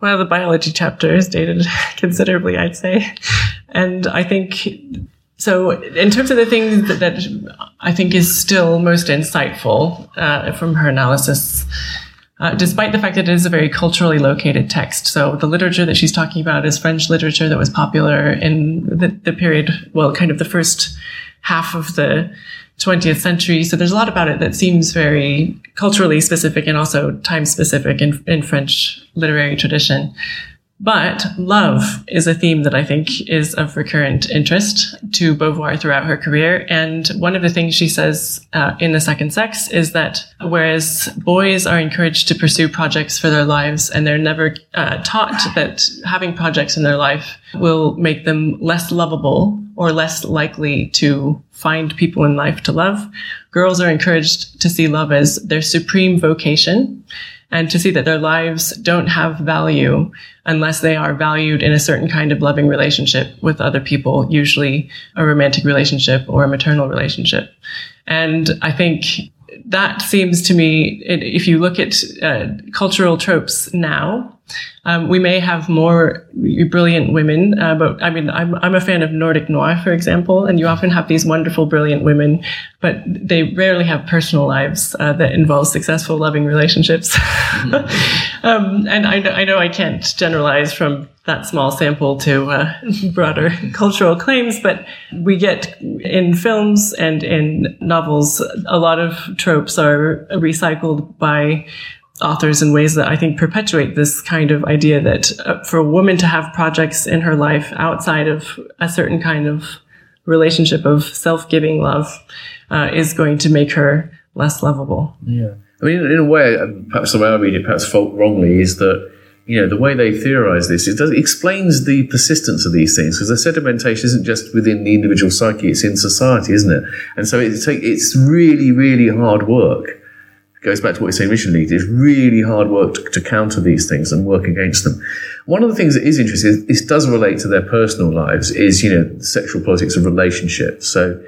Well, the biology chapter is dated considerably, I'd say, and I think so. In terms of the things that, that I think is still most insightful uh, from her analysis uh, despite the fact that it is a very culturally located text. So the literature that she's talking about is French literature that was popular in the, the period, well, kind of the first half of the 20th century. So there's a lot about it that seems very culturally specific and also time specific in, in French literary tradition. But love is a theme that I think is of recurrent interest to Beauvoir throughout her career. And one of the things she says uh, in The Second Sex is that whereas boys are encouraged to pursue projects for their lives and they're never uh, taught that having projects in their life will make them less lovable or less likely to find people in life to love, girls are encouraged to see love as their supreme vocation and to see that their lives don't have value unless they are valued in a certain kind of loving relationship with other people, usually a romantic relationship or a maternal relationship. And I think that seems to me, if you look at uh, cultural tropes now, um, we may have more brilliant women, uh, but I mean, I'm, I'm a fan of Nordic noir, for example, and you often have these wonderful, brilliant women, but they rarely have personal lives uh, that involve successful, loving relationships. Um, and I, I know I can't generalize from that small sample to uh, broader cultural claims, but we get in films and in novels, a lot of tropes are recycled by authors in ways that I think perpetuate this kind of idea that uh, for a woman to have projects in her life outside of a certain kind of relationship of self-giving love uh, is going to make her less lovable. Yeah. I mean, in a way, perhaps the way I read it, perhaps wrongly, is that you know the way they theorize this it, does, it explains the persistence of these things because the sedimentation isn't just within the individual psyche it's in society isn't it and so it's, it's really really hard work goes back to what we said originally. It's really hard work to, to, counter these things and work against them. One of the things that is interesting, this does relate to their personal lives, is, you know, sexual politics of relationships. So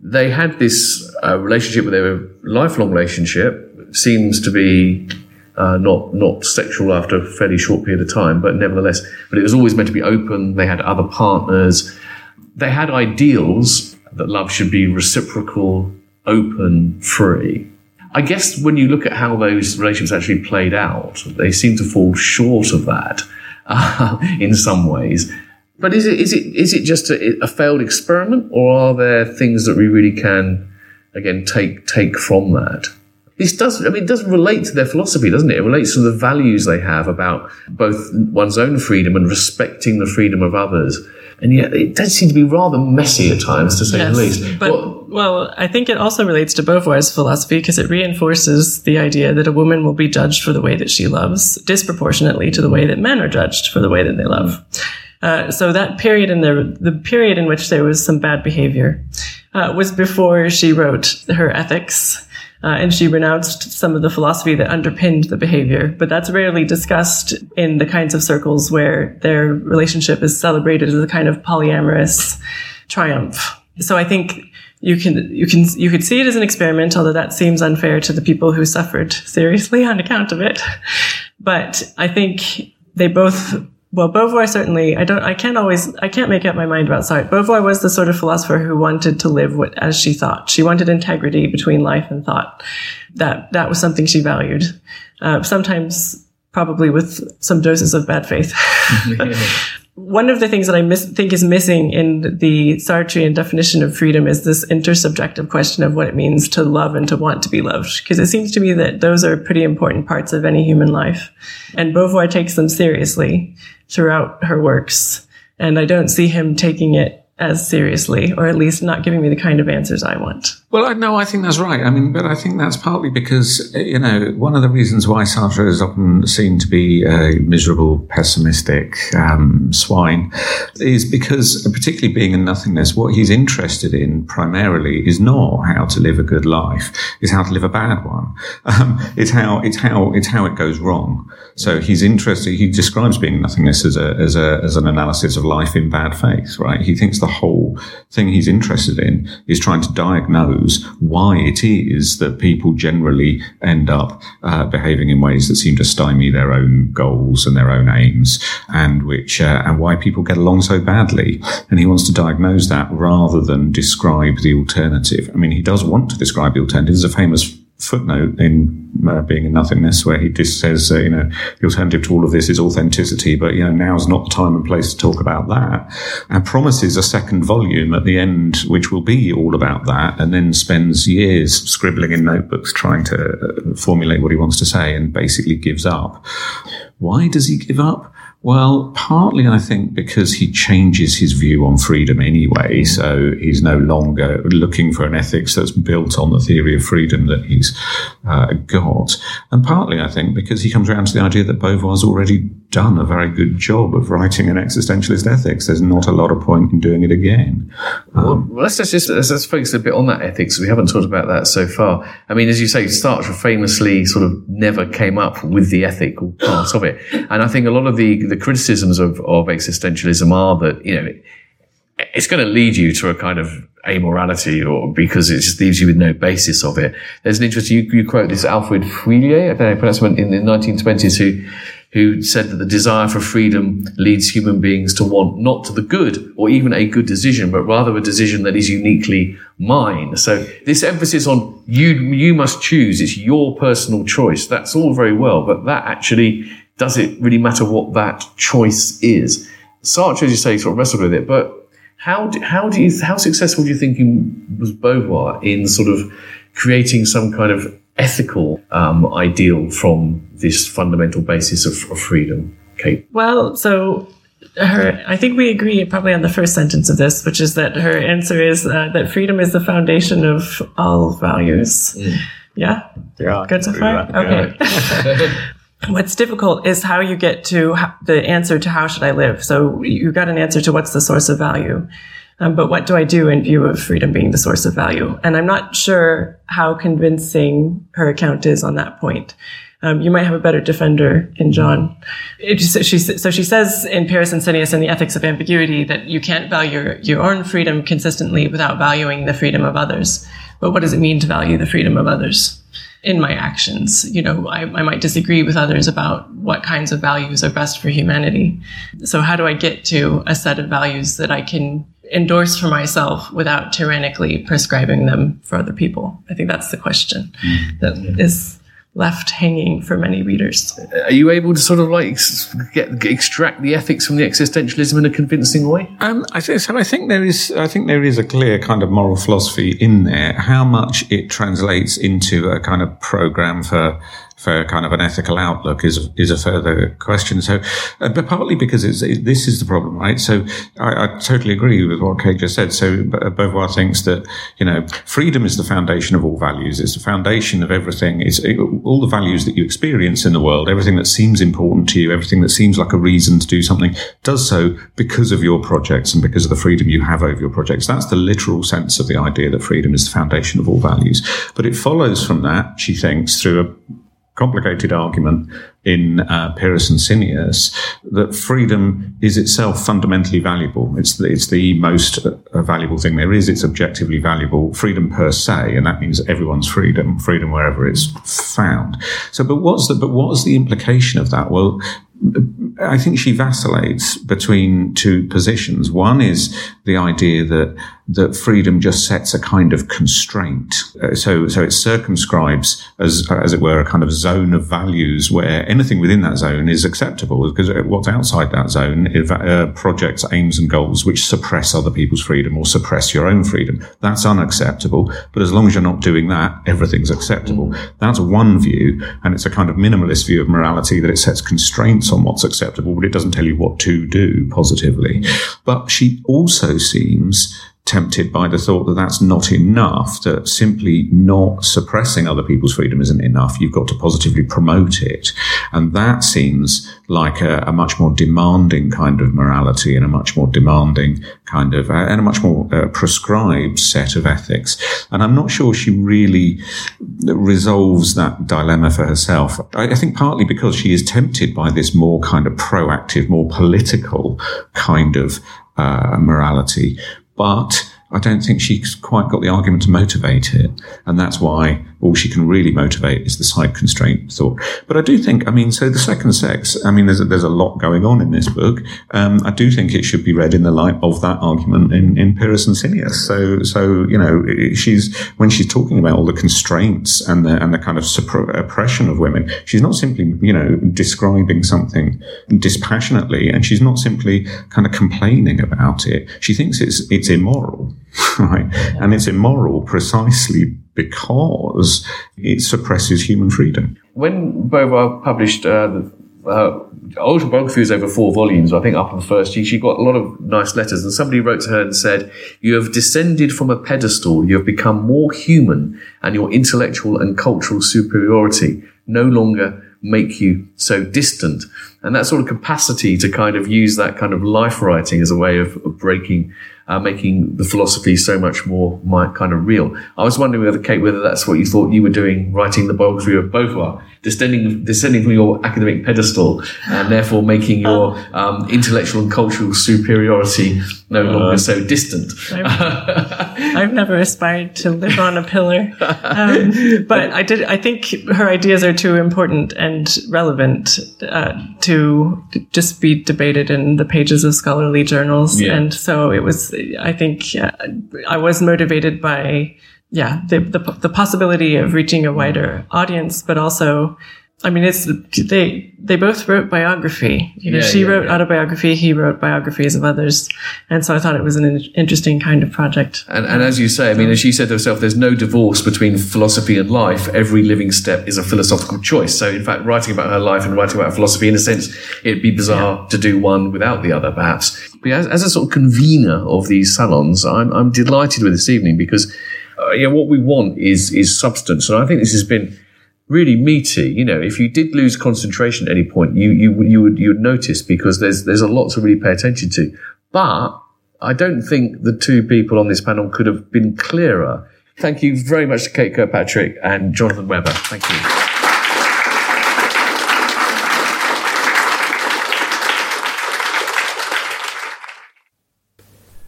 they had this uh, relationship with their lifelong relationship, seems to be uh, not not sexual after a fairly short period of time, but nevertheless, but it was always meant to be open. They had other partners. They had ideals that love should be reciprocal, open, free. I guess when you look at how those relationships actually played out, they seem to fall short of that uh, in some ways. But is it is it is it just a, a, failed experiment, or are there things that we really can again take take from that? This does I mean it does relate to their philosophy, doesn't it? It relates to the values they have about both one's own freedom and respecting the freedom of others and yet it does seem to be rather messy at times, to say yes, the least. But well, well, I think it also relates to Beauvoir's philosophy because it reinforces the idea that a woman will be judged for the way that she loves, disproportionately to the way that men are judged for the way that they love. Uh, so that period in the the period in which there was some bad behavior uh, was before she wrote her ethics uh, and she renounced some of the philosophy that underpinned the behavior. But that's rarely discussed in the kinds of circles where their relationship is celebrated as a kind of polyamorous triumph. So I think you can you can you could see it as an experiment, although that seems unfair to the people who suffered seriously on account of it. But I think they both well, Beauvoir certainly, I don't, I can't always, I can't make up my mind about Sartre. Beauvoir was the sort of philosopher who wanted to live what, as she thought. She wanted integrity between life and thought. That, that was something she valued. Uh, sometimes probably with some doses of bad faith. One of the things that I miss, think is missing in the Sartrean definition of freedom is this intersubjective question of what it means to love and to want to be loved. Because it seems to me that those are pretty important parts of any human life. And Beauvoir takes them seriously throughout her works. And I don't see him taking it as seriously, or at least not giving me the kind of answers I want. Well, I, no, I think that's right. I mean, but I think that's partly because, you know, one of the reasons why Sartre is often seen to be a miserable, pessimistic um, swine is because, particularly being and nothingness, what he's interested in primarily is not how to live a good life, is how to live a bad one. Um, it's how, it's how, it's how it goes wrong. So he's interested, he describes being nothingness as a, as a, as an analysis of life in bad faith, right? He thinks the whole thing he's interested in is trying to diagnose why it is that people generally end up uh, behaving in ways that seem to stymie their own goals and their own aims, and which uh, and why people get along so badly. And he wants to diagnose that rather than describe the alternative. I mean, he does want to describe the alternative. There's a famous footnote in uh, being and nothingness where he just says uh, you know the alternative to all of this is authenticity but you know now's not the time and place to talk about that. And promises a second volume at the end which will be all about that and then spends years scribbling in notebooks trying to uh, formulate what he wants to say and basically gives up. Why does he give up well, partly I think because he changes his view on freedom anyway, so he's no longer looking for an ethics that's built on the theory of freedom that he's uh, got, and partly I think because he comes around to the idea that Beauvoir's already done a very good job of writing an existentialist ethics. There's not a lot of point in doing it again. Um, well, let's just let's, let's focus a bit on that ethics. We haven't talked about that so far. I mean, as you say, Sartre famously sort of never came up with the ethical part of it, and I think a lot of the the criticisms of of existentialism are that you know it's going to lead you to a kind of amorality or because it just leaves you with no basis of it. There's an interesting, you, you quote this Alfred Fouillée, I don't know, pronouncement in the 1920s who, who said that the desire for freedom leads human beings to want not to the good or even a good decision, but rather a decision that is uniquely mine. So this emphasis on you, you must choose. It's your personal choice. That's all very well, but that actually, does it really matter what that choice is? Sartre, as you say, sort of wrestled with it, but how do, how do you, how successful do you think was Beauvoir in sort of creating some kind of ethical um, ideal from this fundamental basis of, of freedom, Kate? Well, so her, I think we agree probably on the first sentence of this, which is that her answer is uh, that freedom is the foundation of all values. Mm. Yeah? Yeah. Good so far? Okay. What's difficult is how you get to the answer to how should I live. So you got an answer to what's the source of value. Um, but what do I do in view of freedom being the source of value? And I'm not sure how convincing her account is on that point. Um, you might have a better defender in John. Just, she, so she says in Pyrrhus and Cineas in the Ethics of Ambiguity that you can't value your, your own freedom consistently without valuing the freedom of others. But what does it mean to value the freedom of others? in my actions. You know, I, I, might disagree with others about what kinds of values are best for humanity. So how do I get to a set of values that I can endorse for myself without tyrannically prescribing them for other people? I think that's the question mm-hmm. that is left hanging for many readers. Are you able to sort of like get, extract the ethics from the existentialism in a convincing way? Um, I think so. I think there is. I think there is a clear kind of moral philosophy in there. How much it translates into a kind of program for for kind of an ethical outlook is is a further question. So, uh, but partly because it, this is the problem, right? So, I, I, totally agree with what Kate just said. So, Beauvoir thinks that you know freedom is the foundation of all values. It's the foundation of everything. It's it, all the values that you experience in the world. Everything that seems important to you, everything that seems like a reason to do something, does so because of your projects and because of the freedom you have over your projects. That's the literal sense of the idea that freedom is the foundation of all values. But it follows from that, she thinks, through a complicated argument in uh, Pyrrhus and Cineas that freedom is itself fundamentally valuable. It's the, it's the most uh, valuable thing there is. It's objectively valuable. Freedom per se, and that means everyone's freedom, freedom wherever it's found. So, but what's the but what's the implication of that? Well, I think she vacillates between two positions. One is the idea that that freedom just sets a kind of constraint. Uh, so, so it circumscribes, as, as it were, a kind of zone of values where anything within that zone is acceptable because what's outside that zone is uh, projects, aims and goals which suppress other people's freedom or suppress your own freedom. That's unacceptable. But as long as you're not doing that, everything's acceptable. Mm. That's one view. And it's a kind of minimalist view of morality that it sets constraints on what's acceptable, but it doesn't tell you what to do positively. But she also seems tempted by the thought that that's not enough, that simply not suppressing other people's freedom isn't enough. You've got to positively promote it. And that seems like a, a much more demanding kind of morality and a much more demanding kind of, uh, and a much more uh, prescribed set of ethics. And I'm not sure she really resolves that dilemma for herself. I, I think partly because she is tempted by this more kind of proactive, more political kind of uh, morality, but I don't think she's quite got the argument to motivate it. And that's why all she can really motivate is the site constraint thought. But I do think, I mean, so the second sex, I mean, there's a, there's a lot going on in this book. Um, I do think it should be read in the light of that argument in, in Pyrrhus and Cineas. So, so, you know, she's, when she's talking about all the constraints and the, and the kind of oppression of women, she's not simply, you know, describing something dispassionately and she's not simply kind of complaining about it. She thinks it's, it's immoral, right? And it's immoral precisely because it suppresses human freedom. When Beauvoir published uh, the uh, autobiography was over four volumes, I think up on the first, she, she got a lot of nice letters and somebody wrote to her and said, you have descended from a pedestal. You have become more human and your intellectual and cultural superiority no longer make you so distant. And that sort of capacity to kind of use that kind of life writing as a way of, of breaking uh, making the philosophy so much more my, kind of real. I was wondering whether Kate, whether that's what you thought you were doing, writing the biography of Beauvoir, descending descending from your academic pedestal and therefore making your um, intellectual and cultural superiority no uh, longer so distant. I've, I've, never aspired to live on a pillar, um, but I did. I think her ideas are too important and relevant uh, to just be debated in the pages of scholarly journals, yeah. and so it was I think uh, I was motivated by, yeah, the, the, the possibility of reaching a wider audience, but also, I mean, it's they they both wrote biography. You know, yeah, she yeah, wrote yeah. autobiography, he wrote biographies of others, and so I thought it was an interesting kind of project. And, and as you say, I mean, as she said to herself, there's no divorce between philosophy and life. Every living step is a philosophical choice. So, in fact, writing about her life and writing about philosophy, in a sense, it'd be bizarre to do one without the other, perhaps. But as, as a sort of convener of these salons, I'm, I'm delighted with this evening because, uh, yeah, what we want is is substance, and I think this has been really meaty. You know, if you did lose concentration at any point, you you you would you would notice because there's there's a lot to really pay attention to. But I don't think the two people on this panel could have been clearer. Thank you very much to Kate Kirkpatrick and Jonathan Webber. Thank you.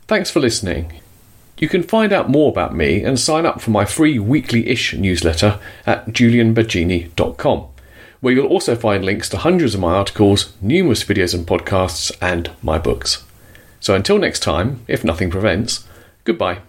Thanks for listening. You can find out more about me and sign up for my free weekly ish newsletter at julianbaggini.com, where you'll also find links to hundreds of my articles, numerous videos and podcasts, and my books. So until next time, if nothing prevents, goodbye.